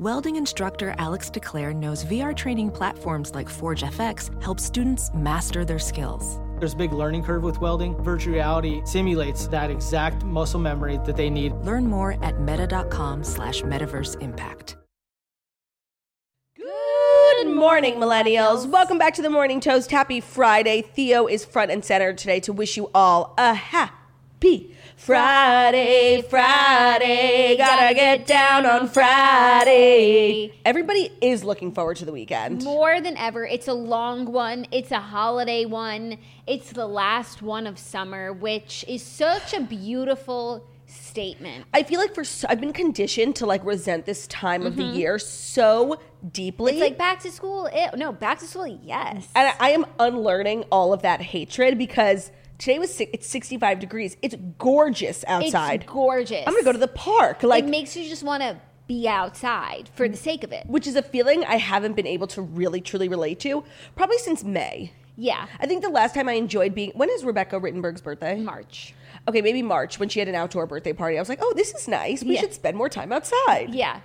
Welding instructor Alex DeClaire knows VR training platforms like Forge FX help students master their skills. There's a big learning curve with welding. Virtual reality simulates that exact muscle memory that they need. Learn more at meta.com slash metaverse impact. Good morning, millennials. Welcome back to the Morning Toast. Happy Friday. Theo is front and center today to wish you all a happy Friday, Friday. Gotta get down on Friday. Everybody is looking forward to the weekend. More than ever. It's a long one. It's a holiday one. It's the last one of summer, which is such a beautiful statement. I feel like for so, I've been conditioned to like resent this time of the mm-hmm. year so deeply. It's like back to school. Ew. No, back to school. Yes. and I- I am unlearning all of that hatred because today was si- it's 65 degrees. It's gorgeous outside. It's gorgeous. I'm gonna go to the park. Like it makes you just want to be outside for the sake of it. which is a feeling I haven't been able to really truly relate to probably since May. Yeah. I think the last time I enjoyed being when is Rebecca Rittenberg's birthday? March. Okay, maybe March when she had an outdoor birthday party. I was like, oh, this is nice. We Yeah. should spend more time outside. Yeah.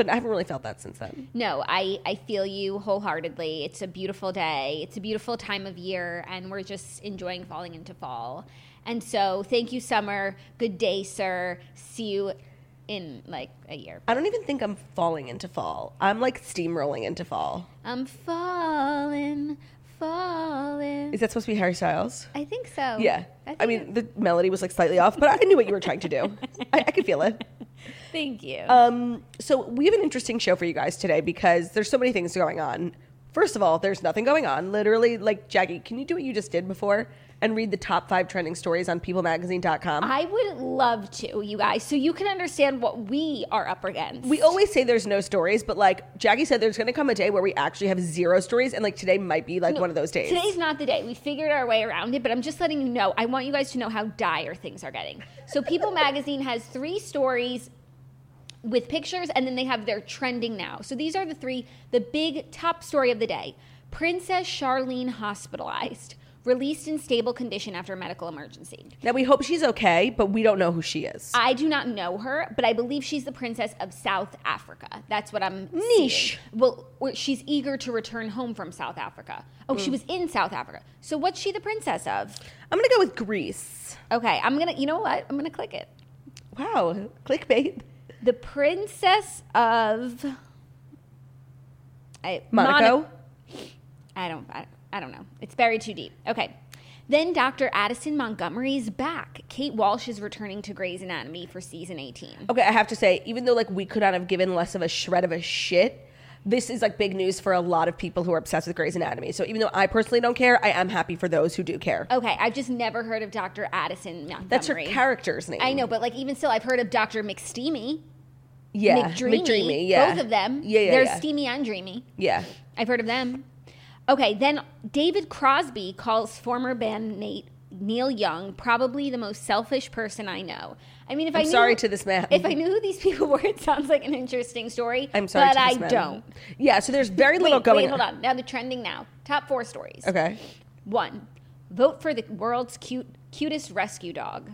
But I haven't really felt that since then. No, I, I feel you wholeheartedly. It's a beautiful day. It's a beautiful time of year, and we're just enjoying falling into fall. And so, thank you, summer. Good day, sir. See you in like a year. I don't even think I'm falling into fall. I'm like steamrolling into fall. I'm falling, falling. Is that supposed to be Harry Styles? I think so. Yeah. I, I, mean, the melody was like slightly off, but I knew what you were trying to do. I, I could feel it. Thank you. Um, so we have an interesting show for you guys today because there's so many things going on. First of all, there's nothing going on. Literally, like Jackie, can you do what you just did before and read the top five trending stories on peoplemagazine.com? I would love to, you guys, so you can understand what we are up against. we always say there's no stories, but like Jackie said, there's going to come a day where we actually have zero stories, and like today might be like one of those days. Today's not the day. We figured our way around it, but I'm just letting you know. I want you guys to know how dire things are getting. So, People Magazine has three stories with pictures, and then they have their trending now. So, these are the three, the big top story of the day Princess Charlene hospitalized, released in stable condition after a medical emergency. now we hope she's okay, but we don't know who she is. I do not know her, but I believe she's the princess of South Africa. That's what I'm Niche. seeing. Well, she's eager to return home from South Africa. Oh, she mm. was in South Africa. So what's she the princess of? I'm going to go with Greece. Okay, I'm gonna. You know what? I'm gonna click it. Wow, clickbait. The princess of. I, Monaco. Mona- I don't. I, I don't know. It's buried too deep. Okay. Then Dr. Addison Montgomery's back. Kate Walsh is returning to Grey's Anatomy for season 18. Okay, I have to say, even though like we could not have given less of a shred of a shit, this is like big news for a lot of people who are obsessed with Grey's Anatomy. So even though I personally don't care, I am happy for those who do care. Okay, I've just never heard of Dr. Addison Montgomery. That's her character's name. I know, but like even still, I've heard of Dr. McSteamy, Yeah, McDreamy, yeah, both of them. Yeah, yeah, They're yeah. steamy and dreamy. yeah. I've heard of them. Okay, then David Crosby calls former bandmate Neil Young probably the most selfish person I know. I mean, if I I'm knew, sorry to this man. If I knew who these people were, it sounds like an interesting story. I'm sorry, but I man. don't. Yeah, so there's very little Wait, going wait, hold on. Now the trending now. Top four stories. Okay. One, vote for the world's cute, cutest rescue dog.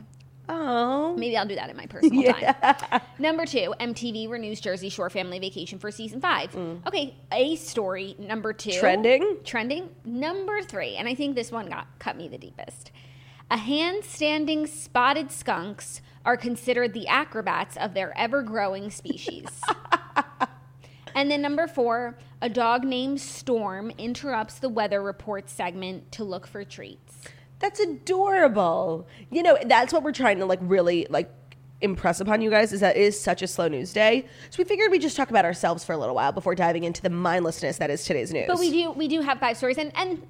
Oh, Maybe I'll do that in my personal time. Number two, MTV renews Jersey Shore Family Vacation for season five. Okay, a story. Number two, Mm. Trending? Trending. Number three, and I think this one got cut me the deepest. A hand standing spotted skunks are considered the acrobats of their ever growing species. and then number four, a dog named Storm interrupts the weather report segment to look for treats. that's adorable. You know, that's what we're trying to like really like impress upon you guys is that it is such a slow news day. So we figured we'd just talk about ourselves for a little while before diving into the mindlessness that is today's news. But we do we do have five stories and, and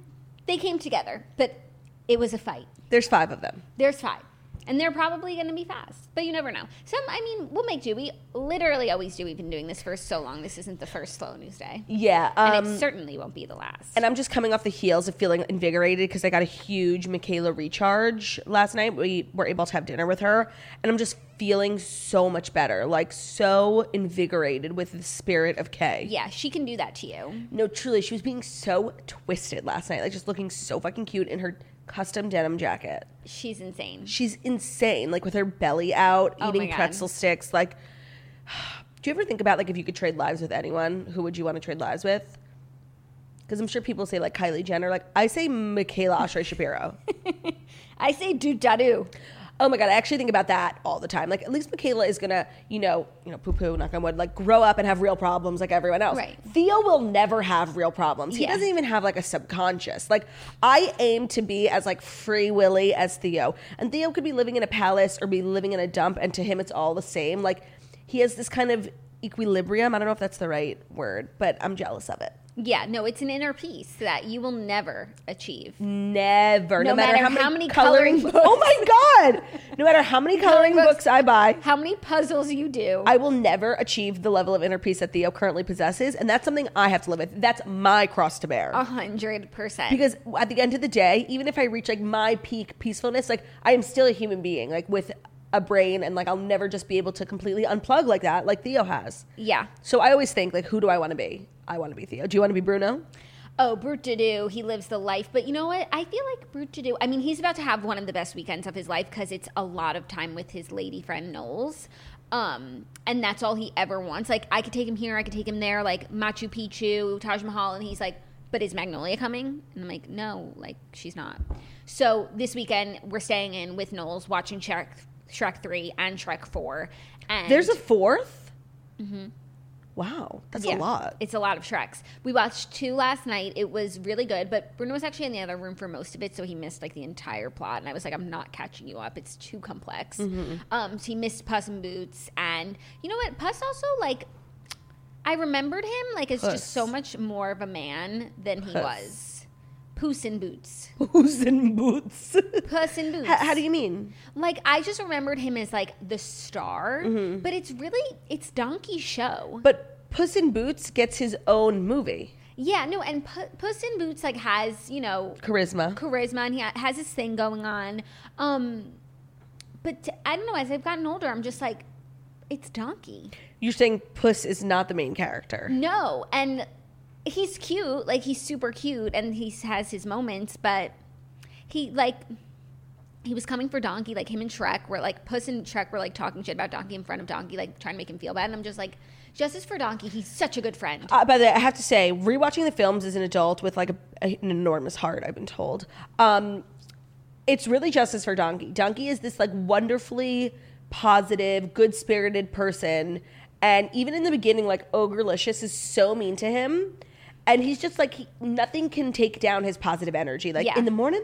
they came together, but it was a fight. There's five of them. There's five. And they're probably going to be fast, but you never know. Some, I mean, we'll make do. We literally always do. We've been doing this for so long. This isn't the first slow news day. Yeah. And Um, it certainly won't be the last. and I'm just coming off the heels of feeling invigorated because I got a huge Michaela recharge last night. We were able to have dinner with her, and I'm just feeling so much better, like so invigorated with the spirit of Kay. yeah, she can do that to you. No, truly, she was being so twisted last night, like just looking so fucking cute in her custom denim jacket. She's insane. She's insane, like with her belly out, Oh my eating God. pretzel sticks. Like, do you ever think about like if you could trade lives with anyone, who would you want to trade lives with? Because I'm sure people say like Kylie Jenner. Like I say Michaela Oshry Shapiro. I say do da do. Oh my god, I actually think about that all the time. Like at least Michaela is gonna, you know, you know, poo poo, knock on wood, like grow up and have real problems like everyone else. Right. Theo will never have real problems. He Yeah. doesn't even have like a subconscious. Like I aim to be as like free willy as Theo. And Theo could be living in a palace or be living in a dump and to him it's all the same. Like he has this kind of equilibrium. I don't know if that's the right word, but I'm jealous of it. Yeah, no, it's an inner peace that you will never achieve. Never. No matter how many coloring books- Oh my god. No matter how many coloring Coloring books I buy. How many puzzles you do? I will never achieve the level of inner peace that Theo currently possesses, and that's something I have to live with. That's my cross to bear. A hundred percent. Because at the end of the day, even if I reach like my peak peacefulness, like I am still a human being, like with a brain, and like I'll never just be able to completely unplug like that, like Theo has. yeah. So I always think like, who do I want to be? I want to be Theo. Do you want to be Bruno? Oh, Brute to do. He lives the life. But you know what? I feel like Brute to do. I mean, he's about to have one of the best weekends of his life because it's a lot of time with his lady friend Knowles. Um, and that's all he ever wants. Like, I could take him here, I could take him there, like Machu Picchu, Taj Mahal. And he's like, but is Magnolia coming? And I'm like, no, like, she's not. So this weekend, we're staying in with Knowles, watching Shrek, Shrek 3 and Shrek 4. And There's a 4th Wow, that's. Yeah, a lot. It's a lot of Shreks. We watched two last night. It was really good, but Bruno was actually in the other room for most of it, so he missed like the entire plot. And I was like, I'm not catching you up. It's too complex. Mm-hmm. Um, so he missed Puss in Boots, and you know what? Puss also like. I remembered him like as Puss. just so much more of a man than he was. Puss in Boots. Who's in boots? Puss in Boots. how, how do you mean? Like I just remembered him as like the star, Mm-hmm. but it's really it's Donkey's show. But Puss in Boots gets his own movie. Yeah, no, and Pu- Puss in Boots like has you know Charisma. charisma and he ha- has his thing going on. Um, but t- I don't know. As I've gotten older, I'm just like, it's Donkey. You're saying Puss is not the main character. No, and he's cute. Like he's super cute, and he has his moments. But he like he was coming for Donkey. Like him and Shrek were like Puss and Shrek were like talking shit about Donkey in front of Donkey, like trying to make him feel bad. And I'm just like, justice for Donkey. He's such a good friend. Uh, by the way, I have to say, rewatching the films as an adult with like a, an enormous heart, I've been told, um, it's really justice for Donkey. Donkey is this like wonderfully positive, good spirited person, and even in the beginning, like Ogrelicious is so mean to him, and he's just like he, nothing can take down his positive energy. Like Yeah. in the morning,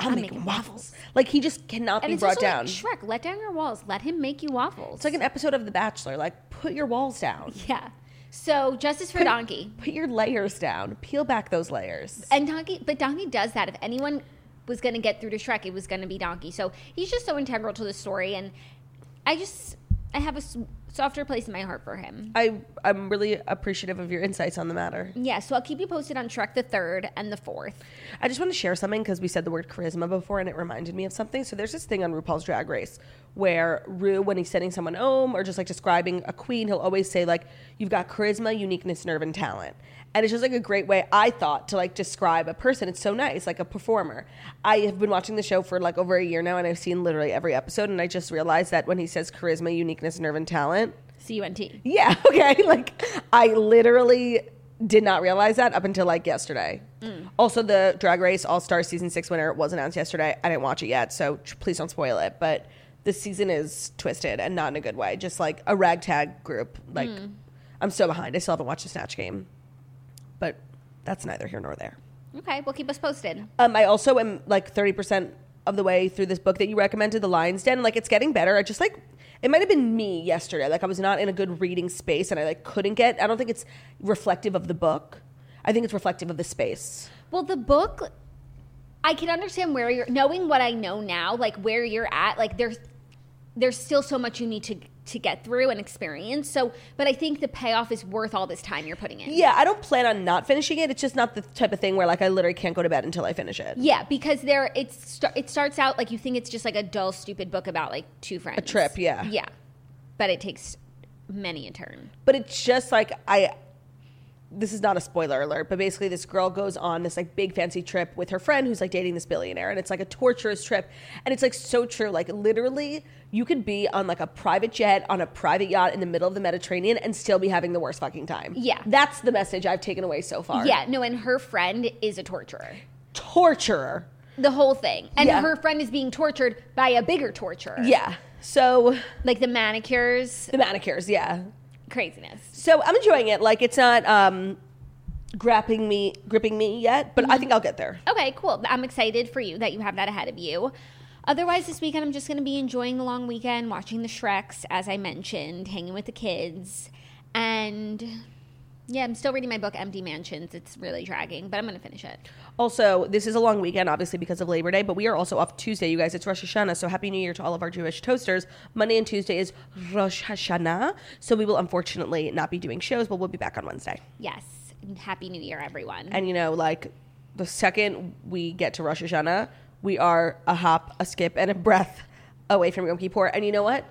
I'm, making waffles. Like he just cannot and be it's brought also down. like Shrek. Let down your walls. Let him make you waffles. it's like an episode of The Bachelor. Like put your walls down. yeah. So justice for Donkey. Put your layers down. Peel back those layers. And Donkey, but Donkey does that. If anyone was going to get through to Shrek, it was going to be Donkey. So he's just so integral to the story, and I just I have a s- softer place in my heart for him. I I'm really appreciative of your insights on the matter. Yeah, so I'll keep you posted on Shrek the third and the fourth. I just want to share something because we said the word charisma before and it reminded me of something. So there's this thing on RuPaul's Drag Race where Ru, when he's sending someone home or just like describing a queen, he'll always say like, "You've got charisma, uniqueness, nerve, and talent." And it's just like a great way I thought to like describe a person. It's so nice, like a performer. I have been watching the show for like over a year now, and I've seen literally every episode. And I just realized that when he says charisma, uniqueness, nerve, and talent, C U N T. yeah, okay. Like I literally did not realize that up until like yesterday. Mm. Also, the Drag Race All Star Season Six winner was announced yesterday. I didn't watch it yet, so please don't spoil it. But the season is twisted and not in a good way. Just like a ragtag group. Like mm. I'm so behind. I still haven't watched the Snatch Game, but that's neither here nor there. Okay, well keep us posted. Um, I also am like 30% of the way through this book that you recommended, The Lion's Den. Like, it's getting better. I just like, it might have been me yesterday. Like, I was not in a good reading space and I like couldn't get, I don't think it's reflective of the book. I think it's reflective of the space. Well, the book, I can understand where you're knowing what I know now, like where you're at. Like there's there's still so much you need to to get through and experience. So, but I think the payoff is worth all this time you're putting in. Yeah, I don't plan on not finishing it. It's just not the type of thing where like I literally can't go to bed until I finish it. Yeah, because there it's st- it starts out like you think it's just like a dull, stupid book about like two friends. A trip, yeah. Yeah, but it takes many a turn. But it's just like I this is not a spoiler alert, but basically this girl goes on this like big fancy trip with her friend who's like dating this billionaire and it's like a torturous trip and it's like so true like literally you could be on like a private jet on a private yacht in the middle of the Mediterranean and still be having the worst fucking time. Yeah. That's the message I've taken away so far. Yeah, no, and her friend is a torturer. Torturer. The whole thing. And Yeah. her friend is being tortured by a bigger torturer. Yeah. So Like the manicures, the manicures, yeah. Craziness. So I'm enjoying it. Like it's not um grapping me gripping me yet, but I think I'll get there. Okay, cool. I'm excited for you that you have that ahead of you. Otherwise, this weekend I'm just going to be enjoying the long weekend, watching the Shreks, as I mentioned, hanging with the kids, and yeah, I'm still reading my book Empty Mansions. It's really dragging, but I'm going to finish it. Also, this is a long weekend, obviously because of Labor Day, but we are also off Tuesday, you guys. It's Rosh Hashanah, so Happy New Year to all of our Jewish toasters. Monday and Tuesday is Rosh Hashanah, so we will unfortunately not be doing shows, but we'll be back on Wednesday. Yes, Happy New Year, everyone. And you know, like the second we get to Rosh Hashanah, we are a hop, a skip, and a breath away from Yom Kippur. And you know what?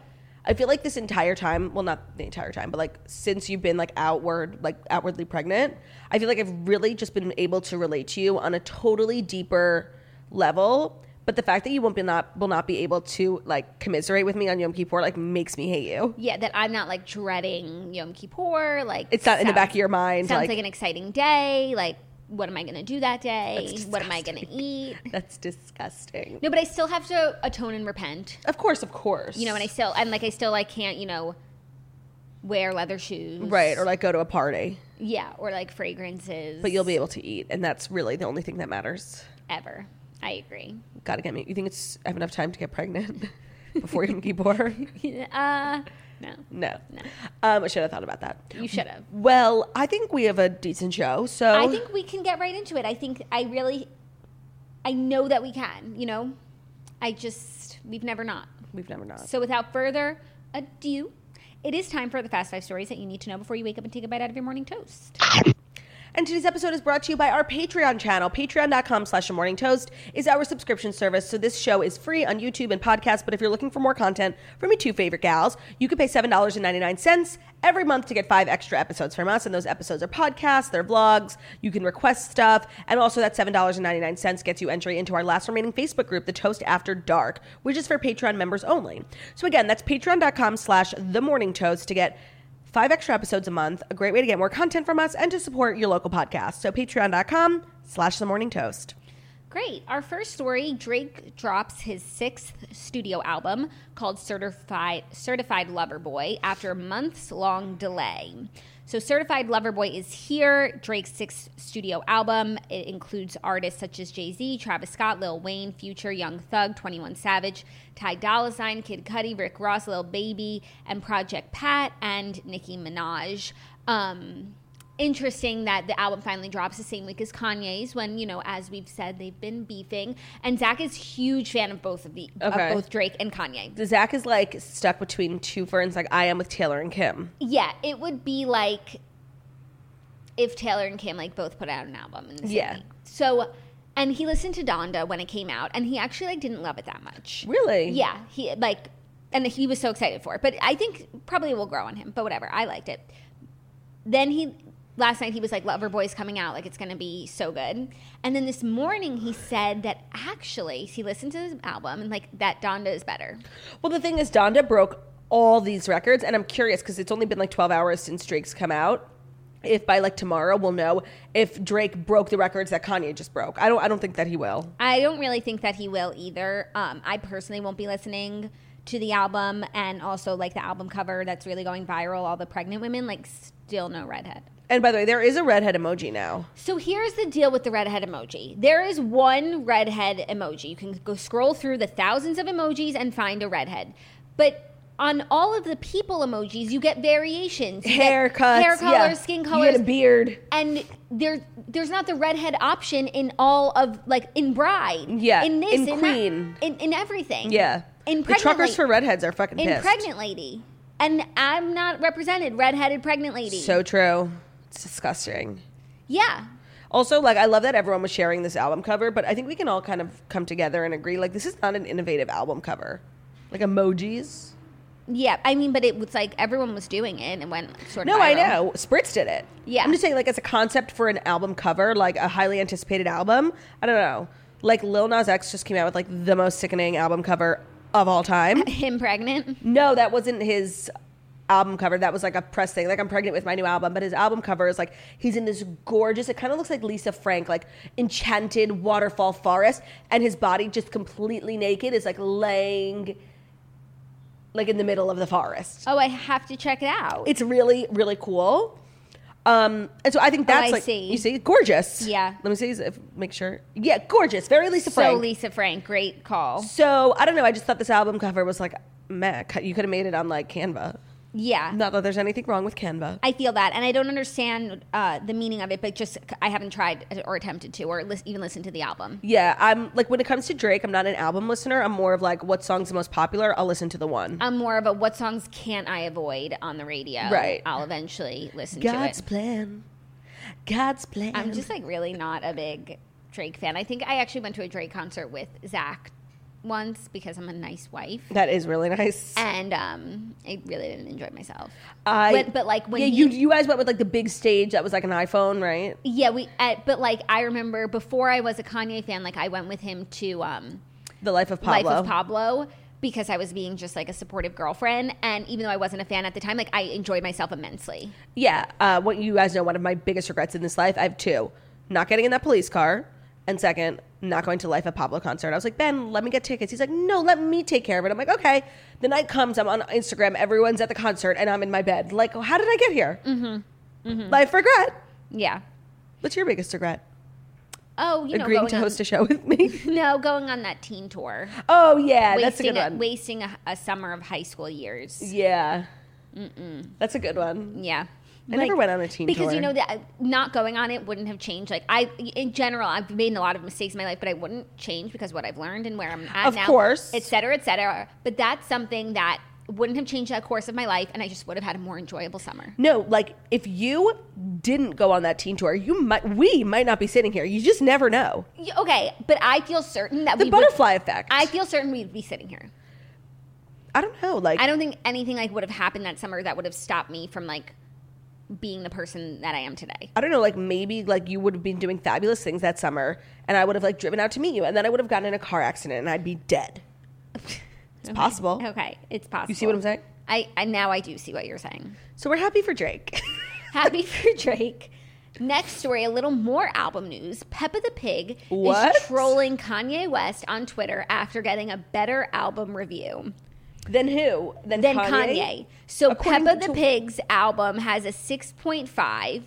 I feel like this entire time, well, not the entire time, but like since you've been like outward, like outwardly pregnant, I feel like I've really just been able to relate to you on a totally deeper level. But the fact that you won't be not will not be able to like commiserate with me on Yom Kippur like makes me hate you. yeah, that I'm not like dreading Yom Kippur. Like It's not in the back of your mind. Sounds like, like, an exciting day. Like, what am I going to do that day? What am I going to eat? that's disgusting. No, but I still have to atone and repent. Of course, of course. You know, and I still and like I still like can't you know wear leather shoes, right or like go to a party, yeah, or like fragrances. but you'll be able to eat, and that's really the only thing that matters. ever. I agree. Got to get me. You think it's I have enough time to get pregnant before you Yom Kippur? uh, no, No. No. Um, I should have thought about that. you should have. Well, I think we have a decent show. So I think we can get right into it. I think I really, I know that we can. You know, I just we've never not. we've never not. So without further ado, it is time for the fast five stories that you need to know before you wake up and take a bite out of your morning toast. And today's episode is brought to you by our Patreon channel. Patreon.com slash The morning toast is our subscription service. So this show is free on YouTube and podcast. But if you're looking for more content from your two favorite gals, you can pay $7.99 every month to get five extra episodes from us. And those episodes are podcasts, they're vlogs. You can request stuff. And also that $7.99 gets you entry into our last remaining Facebook group, The Toast After Dark, which is for Patreon members only. So again, that's patreon.com slash The morning toast to get five extra episodes a month, a great way to get more content from us and to support your local podcast. So patreon.com slash the morning toast. Great. Our first story Drake drops his sixth studio album called Certified, Certified Lover Boy after months long delay. So, Certified Lover Boy is here. Drake's sixth studio album. It includes artists such as Jay Z, Travis Scott, Lil Wayne, Future, Young Thug, 21 Savage, Ty Dolla Sign, Kid Cudi, Rick Ross, Lil Baby, and Project Pat, and Nicki Minaj. Um, interesting that the album finally drops the same week as Kanye's when, you know, as we've said, they've been beefing. And Zach is huge fan of both of the Okay. of both Drake and Kanye. Zach is like stuck between two ferns like I am with Taylor and Kim. Yeah, it would be like if Taylor and Kim like both put out an album in the same Yeah. week. So and he listened to Donda when it came out and he actually like didn't love it that much. Really? Yeah, he like, and he was so excited for it. But I think probably will grow on him. But whatever, I liked it. Then he last night he was like, "Lover Boy's coming out, like it's gonna be so good." And then this morning he said that actually he listened to his album and like that Donda is better. Well, the thing is, Donda broke all these records, and I'm curious because it's only been like 12 hours since Drake's come out. If by like tomorrow we'll know if Drake broke the records that Kanye just broke. I don't. I don't think that he will. I don't really think that he will either. Um, I personally won't be listening to the album, and also like the album cover that's really going viral. All the pregnant women, like still no redhead. And by the way, there is a redhead emoji now. So here's the deal with the redhead emoji. There is one redhead emoji. You can go scroll through the thousands of emojis and find a redhead. But on all of the people emojis, you get variations. You get Haircuts, hair colors, yeah. skin You colors, get a beard. and there there's not the redhead option in all of like in bride Yeah, in this in that, Queen. in, in everything Yeah. In the Pregnant truckers Lady- for redheads are fucking pissed. in pissed. pregnant lady, and I'm not represented. Redheaded pregnant lady. So true. It's disgusting. yeah, Also, like I love that everyone was sharing this album cover, but I think we can all kind of come together and agree like this is not an innovative album cover. Like emojis. yeah. I mean, but it was like everyone was doing it and it went sort of. No, I know. Spritz did it. Yeah. I'm just saying, like, as a concept for an album cover, like a highly anticipated album, I don't know. Like, Lil Nas X just came out with, like, the most sickening album cover of all time. Him pregnant. no, that wasn't his album cover. That was, like, a press thing. Like, I'm pregnant with my new album. But his album cover is, like, he's in this gorgeous, it kind of looks like Lisa Frank, like, enchanted waterfall forest. And his body just completely naked is, like, laying, like, in the middle of the forest Oh, I have to check it out. it's really really cool um and so i think that's Oh, I like see. you see gorgeous Yeah. let me see if make sure yeah gorgeous very lisa so frank Lisa Frank, great call. so i don't know i just thought this album cover was like meh you could have made it on like canva Yeah. not that there's anything wrong with canva I feel that, and I don't understand uh, the meaning of it, but just I haven't tried or attempted to, or lis- even listened to the album. yeah i'm like when it comes to drake i'm not an album listener i'm more of like what song's the most popular i'll listen to the one I'm more of a what songs can't I avoid on the radio? Right. I'll eventually listen god's to it. God's plan god's plan I'm just like really not a big Drake fan. I think I actually went to a Drake concert with Zach once because I'm a nice wife. that is really nice And um, I really didn't enjoy myself. I, but, but like when yeah, you you guys went with like the big stage that was like an iphone right yeah, we. Uh, but like I remember before I was a Kanye fan, like I went with him to um, the life of pablo Life of Pablo because I was being just like a supportive girlfriend. And even though I wasn't a fan at the time, like I enjoyed myself immensely. Yeah, uh, what you guys know, one of my biggest regrets in this life, I have two: not getting in that police car, and second, not going to Life of Pablo concert. I was like, Ben, let me get tickets. He's like, No, let me take care of it. I'm like, Okay. The night comes, I'm on Instagram, everyone's at the concert, and I'm in my bed. Like, how did I get here? Mm-hmm. Life regret. Yeah. What's your biggest regret? Oh, you know, Agreeing going to on, host a show with me. no, going on that teen tour, oh yeah, that's a wasting good one. wasting a, a summer of high school years. Yeah, that's a good one. Yeah. I never went on a teen tour. because tour. you know that uh, not going on it wouldn't have changed. Like I, in general, I've made a lot of mistakes in my life, but I wouldn't change because what I've learned and where I'm at now. Of now, course. et cetera, et cetera. But that's something that wouldn't have changed the course of my life, and I just would have had a more enjoyable summer. No, like if you didn't go on that teen tour, you might we might not be sitting here. You just never know. Okay, but I feel certain that The butterfly would, effect. I feel certain we'd be sitting here. I don't know. Like I don't think anything like would have happened that summer that would have stopped me from like being the person that I am today. I don't know, like maybe like you would have been doing fabulous things that summer and I would have like driven out to meet you and then I would have gotten in a car accident and I'd be dead. It's possible. Okay, it's possible. You see what I'm saying? I, I now I do see what you're saying. So we're happy for Drake. Happy for Drake. Next story, a little more album news. Peppa the Pig What? is trolling Kanye West on Twitter after getting a better album review then who? Then, than Kanye? Kanye. So According Peppa the Pig's album has a 6.5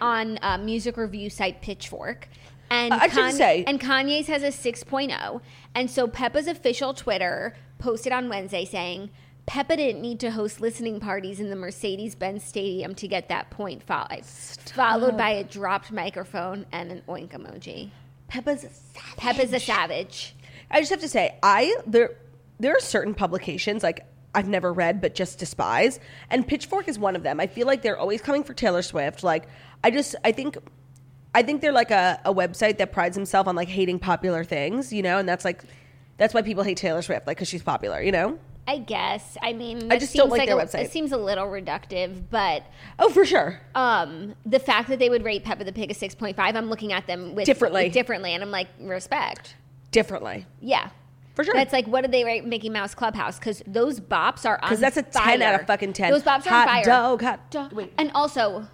on uh, music review site Pitchfork. And, I should say- and Kanye's has a 6.0. And so Peppa's official Twitter posted on Wednesday saying, Peppa didn't need to host listening parties in the Mercedes Benz Stadium to get that point five, followed by a dropped microphone and an oink emoji. Peppa's a savage. Peppa's a savage. I just have to say, I there there are certain publications like I've never read but just despise, and Pitchfork is one of them. I feel like they're always coming for Taylor Swift. Like I just I think I think they're like a, a website that prides himself on like hating popular things, you know, and that's like that's why people hate Taylor Swift, like because she's popular, you know. I guess. I mean, I just don't seems like their a, website. It seems a little reductive, but Oh, for sure. um, the fact that they would rate Peppa the Pig a six point five, I'm looking at them with Differently. differently, and I'm like, respect. Differently. Yeah, For sure. That's like, what did they rate Mickey Mouse Clubhouse? Because those bops are on Because that's a ten fire. out of fucking ten. Those bops are hot on fire. dog, hot Duh. Wait. And also,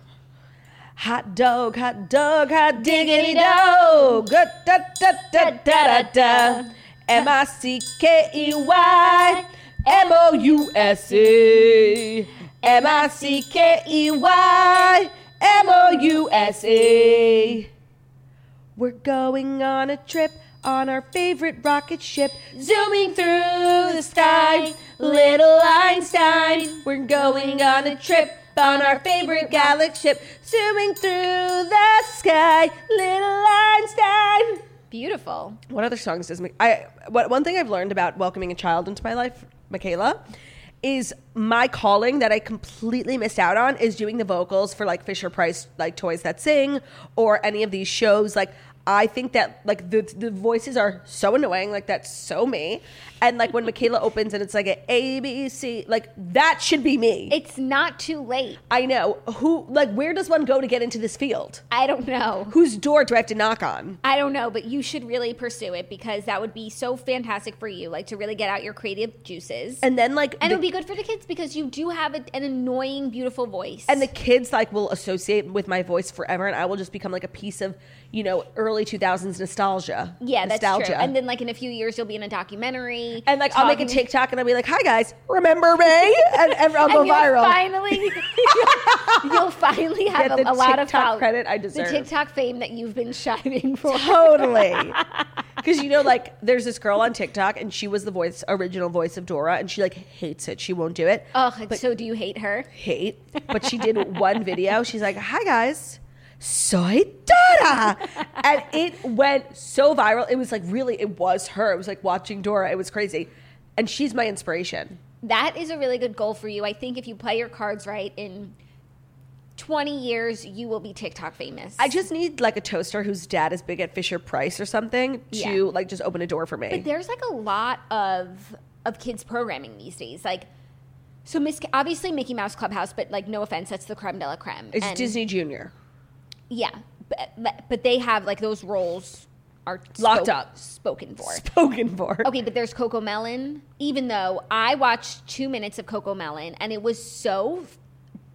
Hot dog, hot dog, hot diggity dog. Da, da, da, da, da, da, da. M I C K E Y M O U S E. M I C K E Y M O U S E. We're going on a trip on our favorite rocket ship, zooming through the sky. Little Einstein, we're going on a trip on our favorite galaxy ship, zooming through the sky. Little Einstein. Beautiful. What other songs does Mik- I? What one thing I've learned about welcoming a child into my life, Michaela, is my calling that I completely missed out on is doing the vocals for like Fisher Price, like Toys That Sing, or any of these shows. Like I think that like the the voices are so annoying. Like that's so me. And like when Michaela opens and it's like a b c like that should be me. It's not too late. I know who. Like where does one go to get into this field? I don't know. Whose door do I have to knock on? I don't know, but you should really pursue it because that would be so fantastic for you, like to really get out your creative juices. And then like And the- it would be good for the kids because you do have a, an annoying, beautiful voice. and the kids like will associate with my voice forever and i will just become like a piece of you know early 2000s nostalgia yeah, that's nostalgia true. And then, like in a few years, you'll be in a documentary. and like i'll make a tiktok and i'll be like hi guys remember me and, and i'll go and you'll viral Finally, you'll finally have Get a, a lot of TikTok follow- credit I deserve. The TikTok fame that you've been striving for. totally because you know like there's this girl on tiktok and she was the voice original voice of dora and she like hates it she won't do it Oh, so do you hate her? hate, but she did one video. She's like, "Hi guys, soy Dora," and it went so viral. It was like really, it was her. It was like watching Dora. It was crazy, and she's my inspiration. That is a really good goal for you. I think if you play your cards right in 20 years, you will be TikTok famous. I just need like a toaster whose dad is big at Fisher Price or something to Yeah. like just open a door for me. But there's like a lot of of kids programming these days. Like, so Miss obviously Mickey Mouse Clubhouse, but like no offense, that's the creme de la creme. it's And- Disney Junior. Yeah, but, but they have like those roles are Locked spoke- up. spoken for. Spoken for. Okay, but there's CoComelon. Even though I watched two minutes of CoComelon and it was so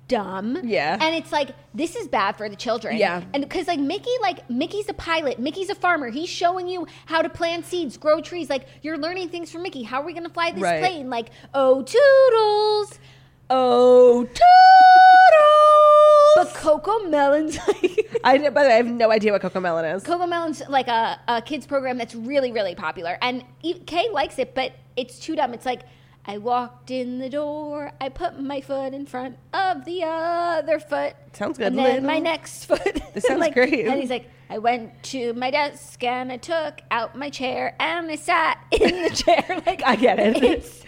dumb. Yeah. And it's like this is bad for the children. Yeah. And because like Mickey, like Mickey's a pilot. Mickey's a farmer. He's showing you how to plant seeds, grow trees. Like you're learning things from Mickey. How are we gonna fly this Right. plane? Like oh toodles. Oh, But! Coco Melon's like. I by the way, I have no idea what CoComelon is. CoComelon's like a, a kids program that's really, really popular. And e- Kay likes it, but it's too dumb. It's like, I walked in the door, I put my foot in front of the other foot. Sounds good, And then Lynn. my next foot. This sounds like, great. And he's like, I went to my desk and I took out my chair and I sat in the chair. Like I get it. It's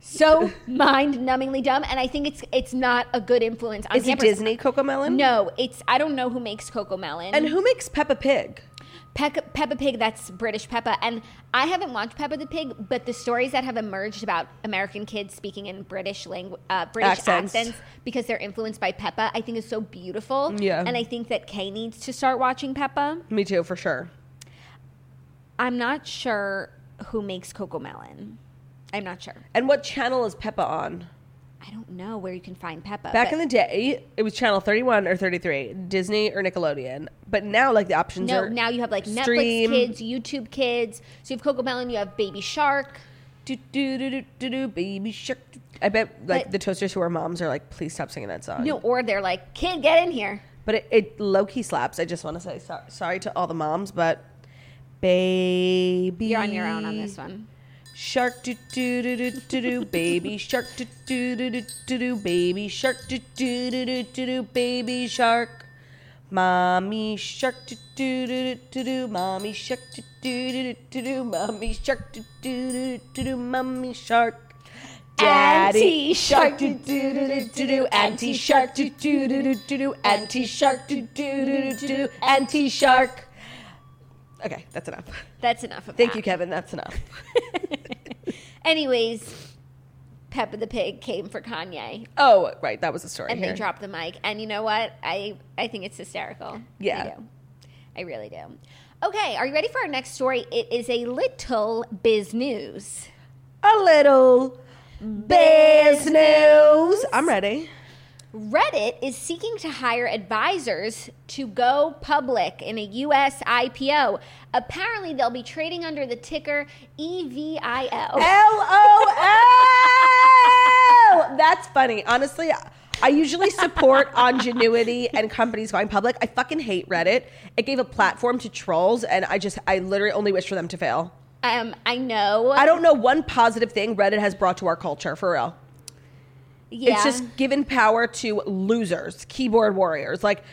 so mind-numbingly dumb, and I think it's it's not a good influence on Is it campers. Disney CoComelon? No, it's I don't know who makes CoComelon. And who makes Peppa Pig? Pe- Peppa Pig, that's British Peppa. And I haven't watched Peppa the Pig, but the stories that have emerged about American kids speaking in British language, uh, British Accents. accents. because they're influenced by Peppa, I think is so beautiful. Yeah. And I think that Kay needs to start watching Peppa. Me too, for sure. I'm not sure who makes CoComelon. I'm not sure. And what channel is Peppa on? I don't know where you can find Peppa. Back in the day, it was channel 31 or 33, Disney or Nickelodeon. But now, like, the options no, are. now you have like stream. Netflix Kids, YouTube Kids. So you have CoComelon, you have Baby Shark. Do, do, do, do, do, do, baby shark. I bet, like, But- the toasters who are moms are like, please stop singing that song. No, or they're like, kid, get in here. But it, it low key slaps. I just want to say so- sorry to all the moms, but baby. You're on your own on this one. Shark do do do do do do baby shark do do do do do do baby shark do do do do do do baby shark. Mommy shark do do do do do do mommy shark do do do do do mommy shark do do do do do mommy shark. Auntie shark do do do do do do auntie shark do do do do do do auntie shark do do do do do auntie shark. Okay, that's enough. That's enough of Thank that. you, Kevin. That's enough. Anyways, Peppa the Pig came for Kanye, Oh, right. That was the story. and here. they dropped the mic. And you know what? I I think it's hysterical. Yeah. I do. I really do. Okay, are you ready for our next story? It is a little biz news. a little biz news. I'm ready. Reddit is seeking to hire advisors to go public in a U.S. IPO. Apparently, they'll be trading under the ticker EVIL. LOL. That's funny. Honestly, I usually support ingenuity and companies going public. I fucking hate Reddit. It gave a platform to trolls, and I just, I literally only wish for them to fail. Um, I know. I don't know one positive thing Reddit has brought to our culture, for real. Yeah. It's just given power to losers, keyboard warriors. Like,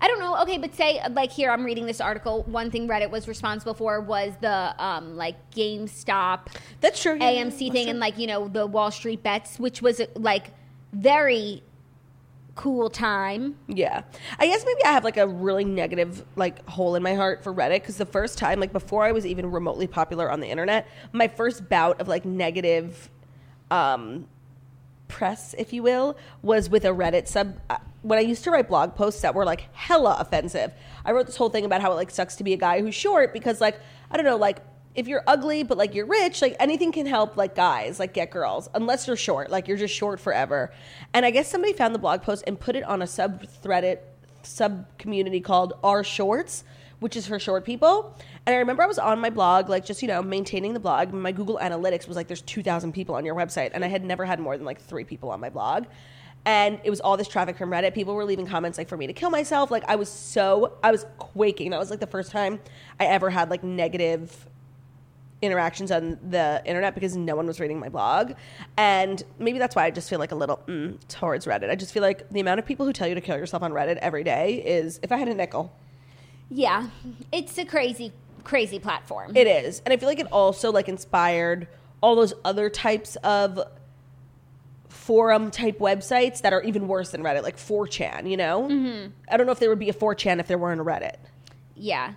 I don't know. Okay, but say like here, I'm reading this article. One thing Reddit was responsible for was the um like GameStop, That's true. yeah, yeah, AMC that's thing, true. and like you know the Wall Street bets, which was like very cool time. Yeah. I guess maybe I have like a really negative like hole in my heart for Reddit because the first time, like before I was even remotely popular on the internet, my first bout of like negative um press, if you will, was with a Reddit sub uh, when I used to write blog posts that were like hella offensive. I wrote this whole thing about how it like sucks to be a guy who's short because like I don't know, like if you're ugly but like you're rich, like anything can help like guys, like get girls, unless you're short, like you're just short forever. And I guess somebody found the blog post and put it on a sub threaded sub community called Our Shorts, which is for short people. And I remember I was on my blog, like just, you know, maintaining the blog. My Google Analytics was like, there's 2,000 people on your website. And I had never had more than like three people on my blog. And it was all this traffic from Reddit. People were leaving comments like for me to kill myself. Like I was so, I was quaking. That was like the first time I ever had like negative interactions on the internet because no one was reading my blog. And maybe that's why I just feel like a little mm, towards Reddit. I just feel like the amount of people who tell you to kill yourself on Reddit every day is, if I had a nickel, Yeah, it's a crazy, crazy platform. it is. And I feel like it also like inspired all those other types of forum type websites that are even worse than Reddit, like 4chan, you know? Mm-hmm. I don't know if there would be a 4chan if there weren't a Reddit. yeah,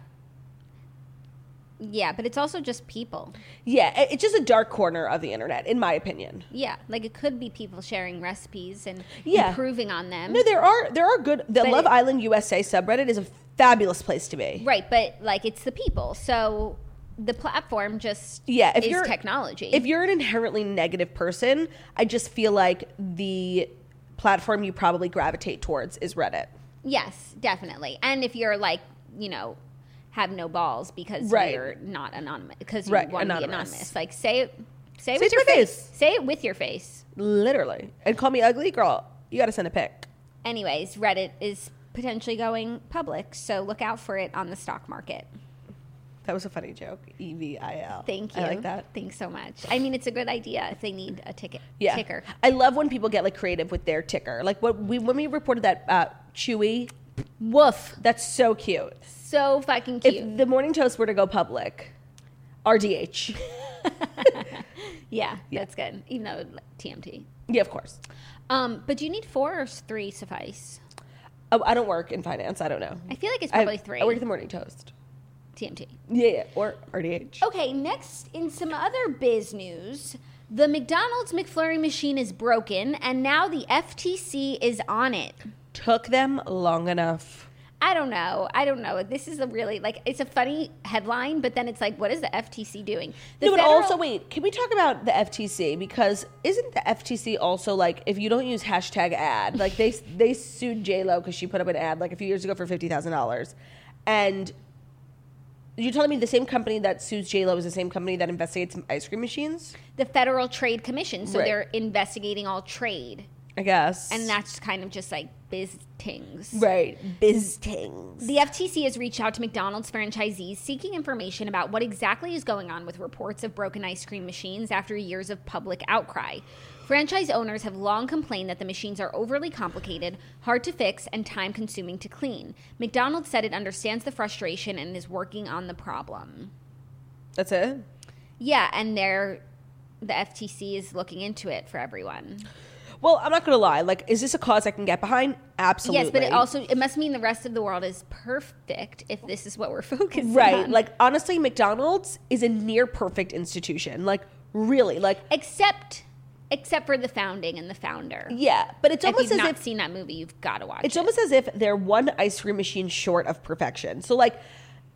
yeah, but it's also just people. Yeah, it's just a dark corner of the internet, in my opinion. Yeah, like it could be people sharing recipes and Yeah. improving on them. No, there are there are good. The But Love it- Island USA subreddit is a fabulous place to be. Right, but like it's the people. So the platform just Yeah, if is you're technology. If you're an inherently negative person, I just feel like the platform you probably gravitate towards is Reddit. yes, definitely. And if you're like, you know, have no balls because Right. you're not anonymous because you Right, want to be anonymous. anonymous. Like say it say it Say with it your face. face. Say it with your face. Literally. And call me ugly, girl. You got to send a pic. Anyways, Reddit is potentially going public, so look out for it on the stock market. That was a funny joke. E V I L. Thank you. I like that. Thanks so much. I mean, it's a good idea if they need a ticket Yeah. ticker. I love when people get like creative with their ticker. Like what we when we reported that uh, Chewy, Woof. that's so cute. So fucking cute. If the morning toast were to go public, RDH. yeah, that's good. Even though TMT. yeah, of course. Um, but do you need four or three suffice? Oh, I don't work in finance. I don't know. I feel like it's I- probably three. I work at the morning toast. TMT. Yeah, yeah, or RDH. Okay, next in some other biz news, the McDonald's McFlurry machine is broken, and now the FTC is on it. Took them long enough. I don't know. I don't know. This is a really like it's a funny headline, but then it's like, what is the FTC doing? The no, but federal- also wait. Can we talk about the FTC because isn't the FTC also like if you don't use hashtag ad like they they sued J Lo because she put up an ad like a few years ago for fifty thousand dollars, and you're telling me the same company that sues J Lo is the same company that investigates ice cream machines? the Federal Trade Commission, so Right. they're investigating all trade, I guess. and that's kind of just like biz tings. right biz tings. The FTC has reached out to McDonald's franchisees seeking information about what exactly is going on with reports of broken ice cream machines after years of public outcry. Franchise owners have long complained that the machines are overly complicated, hard to fix, and time consuming to clean. McDonald's said it understands the frustration and is working on the problem. That's it. Yeah, and they're the FTC is looking into it for everyone. Well, I'm not gonna lie. Like, is this a cause I can get behind? Absolutely. Yes, but it also it must mean the rest of the world is perfect if this is what we're focusing right. on. Right. Like, honestly, McDonald's is a near perfect institution. Like, really. Like, except except for the founding and the founder. yeah. But it's almost as if you've as not if seen that movie, you've got to watch it's it. almost as if they're one ice cream machine short of perfection. So, like,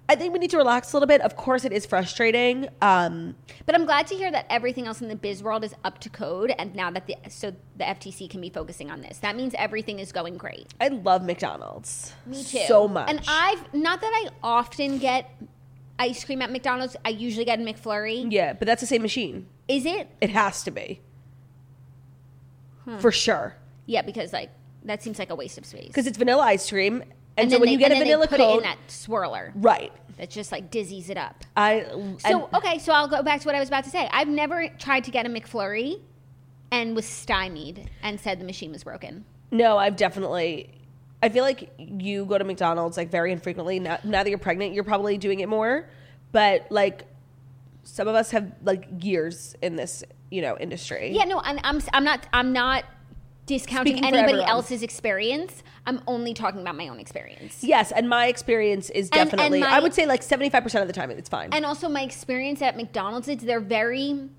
I think we need to relax a little bit. Of course, it is frustrating. Um, but I'm glad to hear that everything else in the biz world is up to code, and now that the so the FTC can be focusing on this, that means everything is going great. I love McDonald's. Me too. So much. And I've not that I often get ice cream at McDonald's. I usually get a McFlurry. yeah, but that's the same machine. Is it? It has to be. For sure. Yeah, because like that seems like a waste of space. Because it's vanilla ice cream. And, so then when they- you get a and vanilla put it in that swirler right. that just like dizzies it up. I So and- okay, so I'll go back to what I was about to say. I've never tried to get a McFlurry and was stymied and said the machine was broken. No, I've definitely I feel like you go to McDonald's like very infrequently. Now, now that you're pregnant, you're probably doing it more. But like, some of us have like years in this, you know, industry. Yeah, no, I'm, I'm, I'm not, I'm not discounting Speaking anybody else's experience. I'm only talking about my own experience. Yes, and my experience is And- and definitely. my- I would say like seventy five percent of the time it's fine. And also my experience at McDonald's is they're very,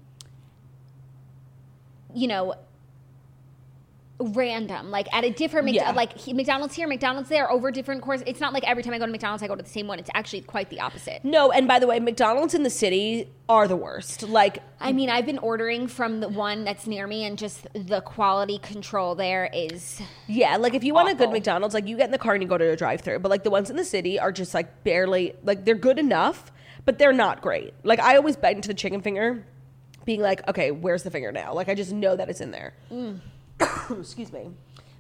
you know, random. Like at a different Mc- Yeah. like he- McDonald's here, McDonald's there, over different course. It's not like every time I go to McDonald's I go to the same one. It's actually quite the opposite. no, and by the way, McDonald's in the city are the worst. Like I mean, I've been ordering from the one that's near me, and just the quality control there is. Yeah, like if you want a good McDonald's, like you get in the car and you go to a drive through. But like the ones in the city are just like barely like they're good enough, but they're not great. Like I always bite into the chicken finger, being like, okay, where's the finger now? Like I just know that it's in there. Mm. Excuse me.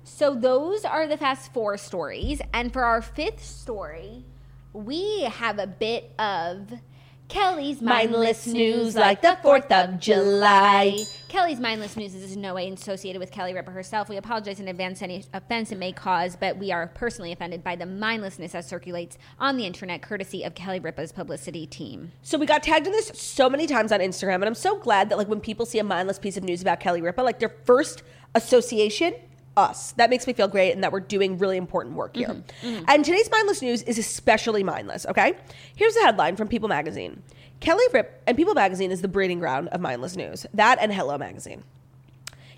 So those are the fast four stories, and for our fifth story, we have a bit of. Kelly's mindless news like the 4th of July. Kelly's mindless news is in no way associated with Kelly Ripa herself. We apologize in advance any offense it may cause, but we are personally offended by the mindlessness that circulates on the internet courtesy of Kelly Ripa's publicity team. So we got tagged in this so many times on Instagram, and I'm so glad that like when people see a mindless piece of news about Kelly Ripa, like their first association, us. That makes me feel great, and that we're doing really important work here. Mm-hmm. Mm-hmm. And today's mindless news is especially mindless. Okay, here's the headline from People Magazine: Kelly Rip and People Magazine is the breeding ground of mindless news. That and Hello Magazine.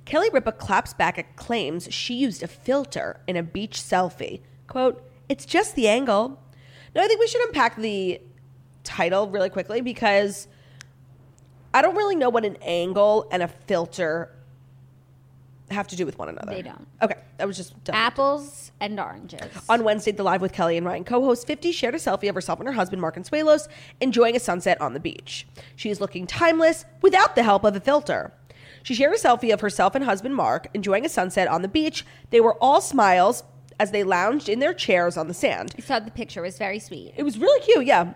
Kelly Ripa claps back at claims she used a filter in a beach selfie. Quote, it's just the angle. No, I think we should unpack the title really quickly because I don't really know what an angle and a filter have to do with one another. They don't. Okay, that was just dumb. Apples and oranges. On Wednesday, the Live with Kelly and Ryan co-host 50 shared a selfie of herself and her husband Mark Consuelos enjoying a sunset on the beach. She is looking timeless without the help of a filter. She shared a selfie of herself and husband Mark enjoying a sunset on the beach. They were all smiles as they lounged in their chairs on the sand. I saw the picture; it was very sweet. It was really cute, yeah.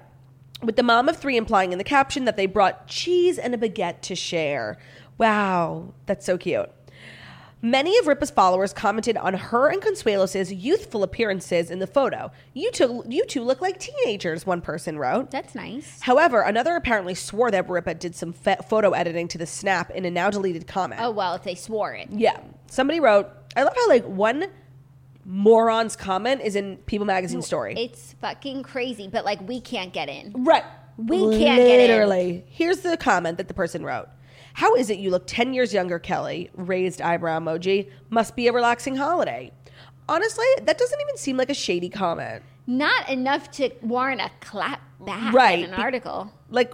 With the mom of three implying in the caption that they brought cheese and a baguette to share. Wow, that's so cute. Many of Ripa's followers commented on her and Consuelos' youthful appearances in the photo. You two, you two look like teenagers, one person wrote. That's nice. However, another apparently swore that Ripa did some fe- photo editing to the snap in a now deleted comment. Oh well, if they swore it. Yeah. Somebody wrote, I love how like one moron's comment is in People Magazine story. It's fucking crazy, but like we can't get in. Right. We can't get in. Literally. Here's the comment that the person wrote. How is it you look 10 years younger, Kelly? Raised eyebrow emoji. Must be a relaxing holiday. Honestly, that doesn't even seem like a shady comment. Not enough to warrant a clap back Right. in an article. Like,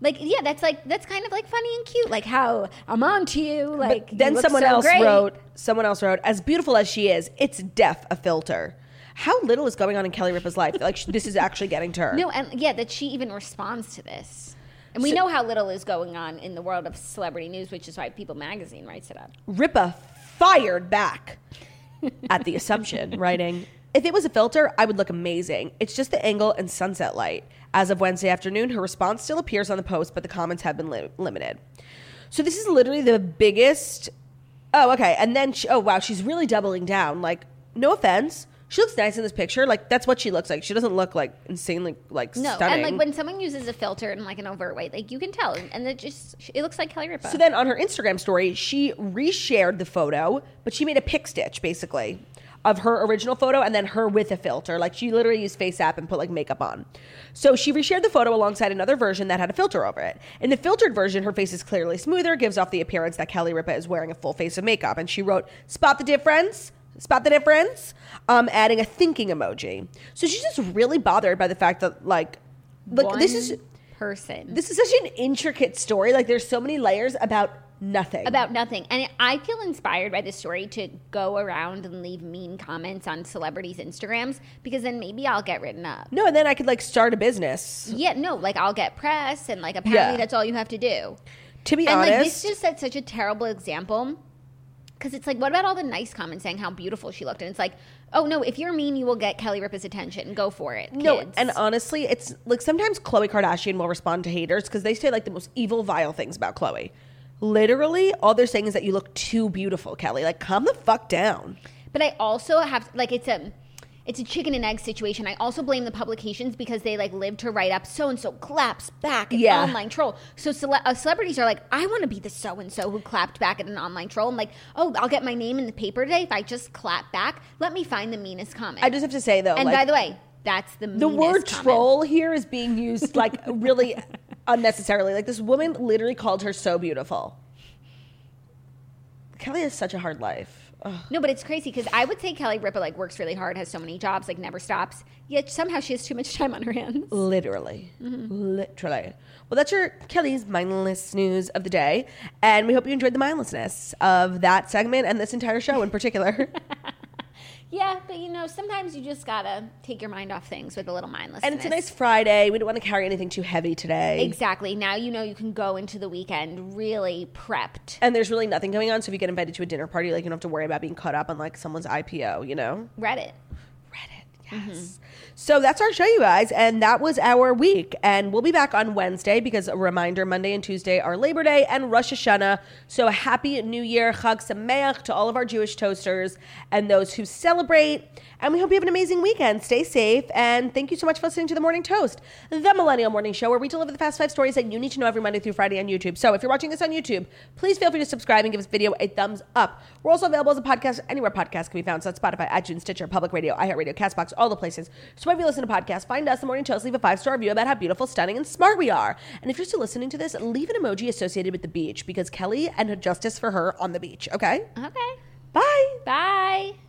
Like yeah, that's like that's kind of like funny and cute. Like how I'm on to you. Like but then you someone so else great. wrote, someone else wrote, as beautiful as she is, it's def a filter. How little is going on in Kelly Ripa's life? Like, this is actually getting to her. No, and yeah, that she even responds to this. And we know how little is going on in the world of celebrity news, which is why People Magazine writes it up. Ripa fired back at the assumption, writing, If it was a filter, I would look amazing. It's just the angle and sunset light. As of Wednesday afternoon, her response still appears on the post, but the comments have been li- limited. So this is literally the biggest. Oh, okay. And then, she, oh, wow, she's really doubling down. Like, no offense. She looks nice in this picture. Like, that's what she looks like. She doesn't look like insanely, like, stunning. No, stunning. and like when someone uses a filter in like an overt way, like you can tell, and it just it looks like Kelly Ripa. So then on her Instagram story, she reshared the photo, but she made a pic stitch basically of her original photo and then her with a filter. Like she literally used FaceApp and put like makeup on. So she reshared the photo alongside another version that had a filter over it. In the filtered version, her face is clearly smoother, gives off the appearance that Kelly Ripa is wearing a full face of makeup. And she wrote, "Spot the difference." Spot the difference? Um, adding a thinking emoji. So she's just really bothered by the fact that like, like this is person this is such an intricate story. Like there's so many layers about nothing. about nothing. And I feel inspired by this story to go around and leave mean comments on celebrities' Instagrams because then maybe I'll get written up. no, and then I could like start a business. Yeah, no, like I'll get press and like apparently Yeah. that's all you have to do. To be And honest, like this just sets such a terrible example. Because it's like, what about all the nice comments saying how beautiful she looked? And it's like, oh no, if you're mean, you will get Kelly Ripa's attention. Go for it. no, and honestly, it's like sometimes Khloe Kardashian will respond to haters because they say like the most evil, vile things about Khloe. Literally, all they're saying is that you look too beautiful, Kelly. Like, calm the fuck down. But I also have like it's a it's a chicken and egg situation. I also blame the publications because they like live to write up so and so claps back at Yeah. online troll. So cele- uh, celebrities are like, I want to be the so and so who clapped back at an online troll. I'm like, oh, I'll get my name in the paper today if I just clap back. Let me find the meanest comment. I just have to say though, and like, by the way, that's the the word comment. troll here is being used like really unnecessarily. Like this woman literally called her so beautiful. Kelly has such a hard life. Ugh. No, but it's crazy because I would say Kelly Ripa like works really hard, has so many jobs, like never stops. Yet somehow she has too much time on her hands. Literally. Mm-hmm. Literally. Well, that's your Kelly's mindless news of the day. And we hope you enjoyed the mindlessness of that segment and this entire show in particular. Yeah, but you know, sometimes you just gotta take your mind off things with a little mindlessness. and it's a nice Friday. We don't want to carry anything too heavy today. Exactly. Now you know you can go into the weekend really prepped. And there's really nothing going on. So if you get invited to a dinner party, like you don't have to worry about being caught up on like someone's IPO, you know? Reddit. Yes. Mm-hmm. So that's our show, you guys, and that was our week. And we'll be back on Wednesday because a reminder: Monday and Tuesday are Labor Day and Rosh Hashanah. So happy New Year, Chag Sameach to all of our Jewish toasters and those who celebrate. And we hope you have an amazing weekend. Stay safe, and thank you so much for listening to the Morning Toast, the Millennial Morning Show, where we deliver the fast five stories that you need to know every Monday through Friday on YouTube. So if you're watching this on YouTube, please feel free to subscribe and give this video a thumbs up. We're also available as a podcast anywhere podcasts can be found. So that's Spotify, iTunes, Stitcher, Public Radio, iHeartRadio, Castbox, all the places. So if you listen to podcasts, find us, The Morning Toast, leave a five star review about how beautiful, stunning, and smart we are. And if you're still listening to this, leave an emoji associated with the beach because Kelly and justice for her on the beach. Okay? Okay. Bye. Bye.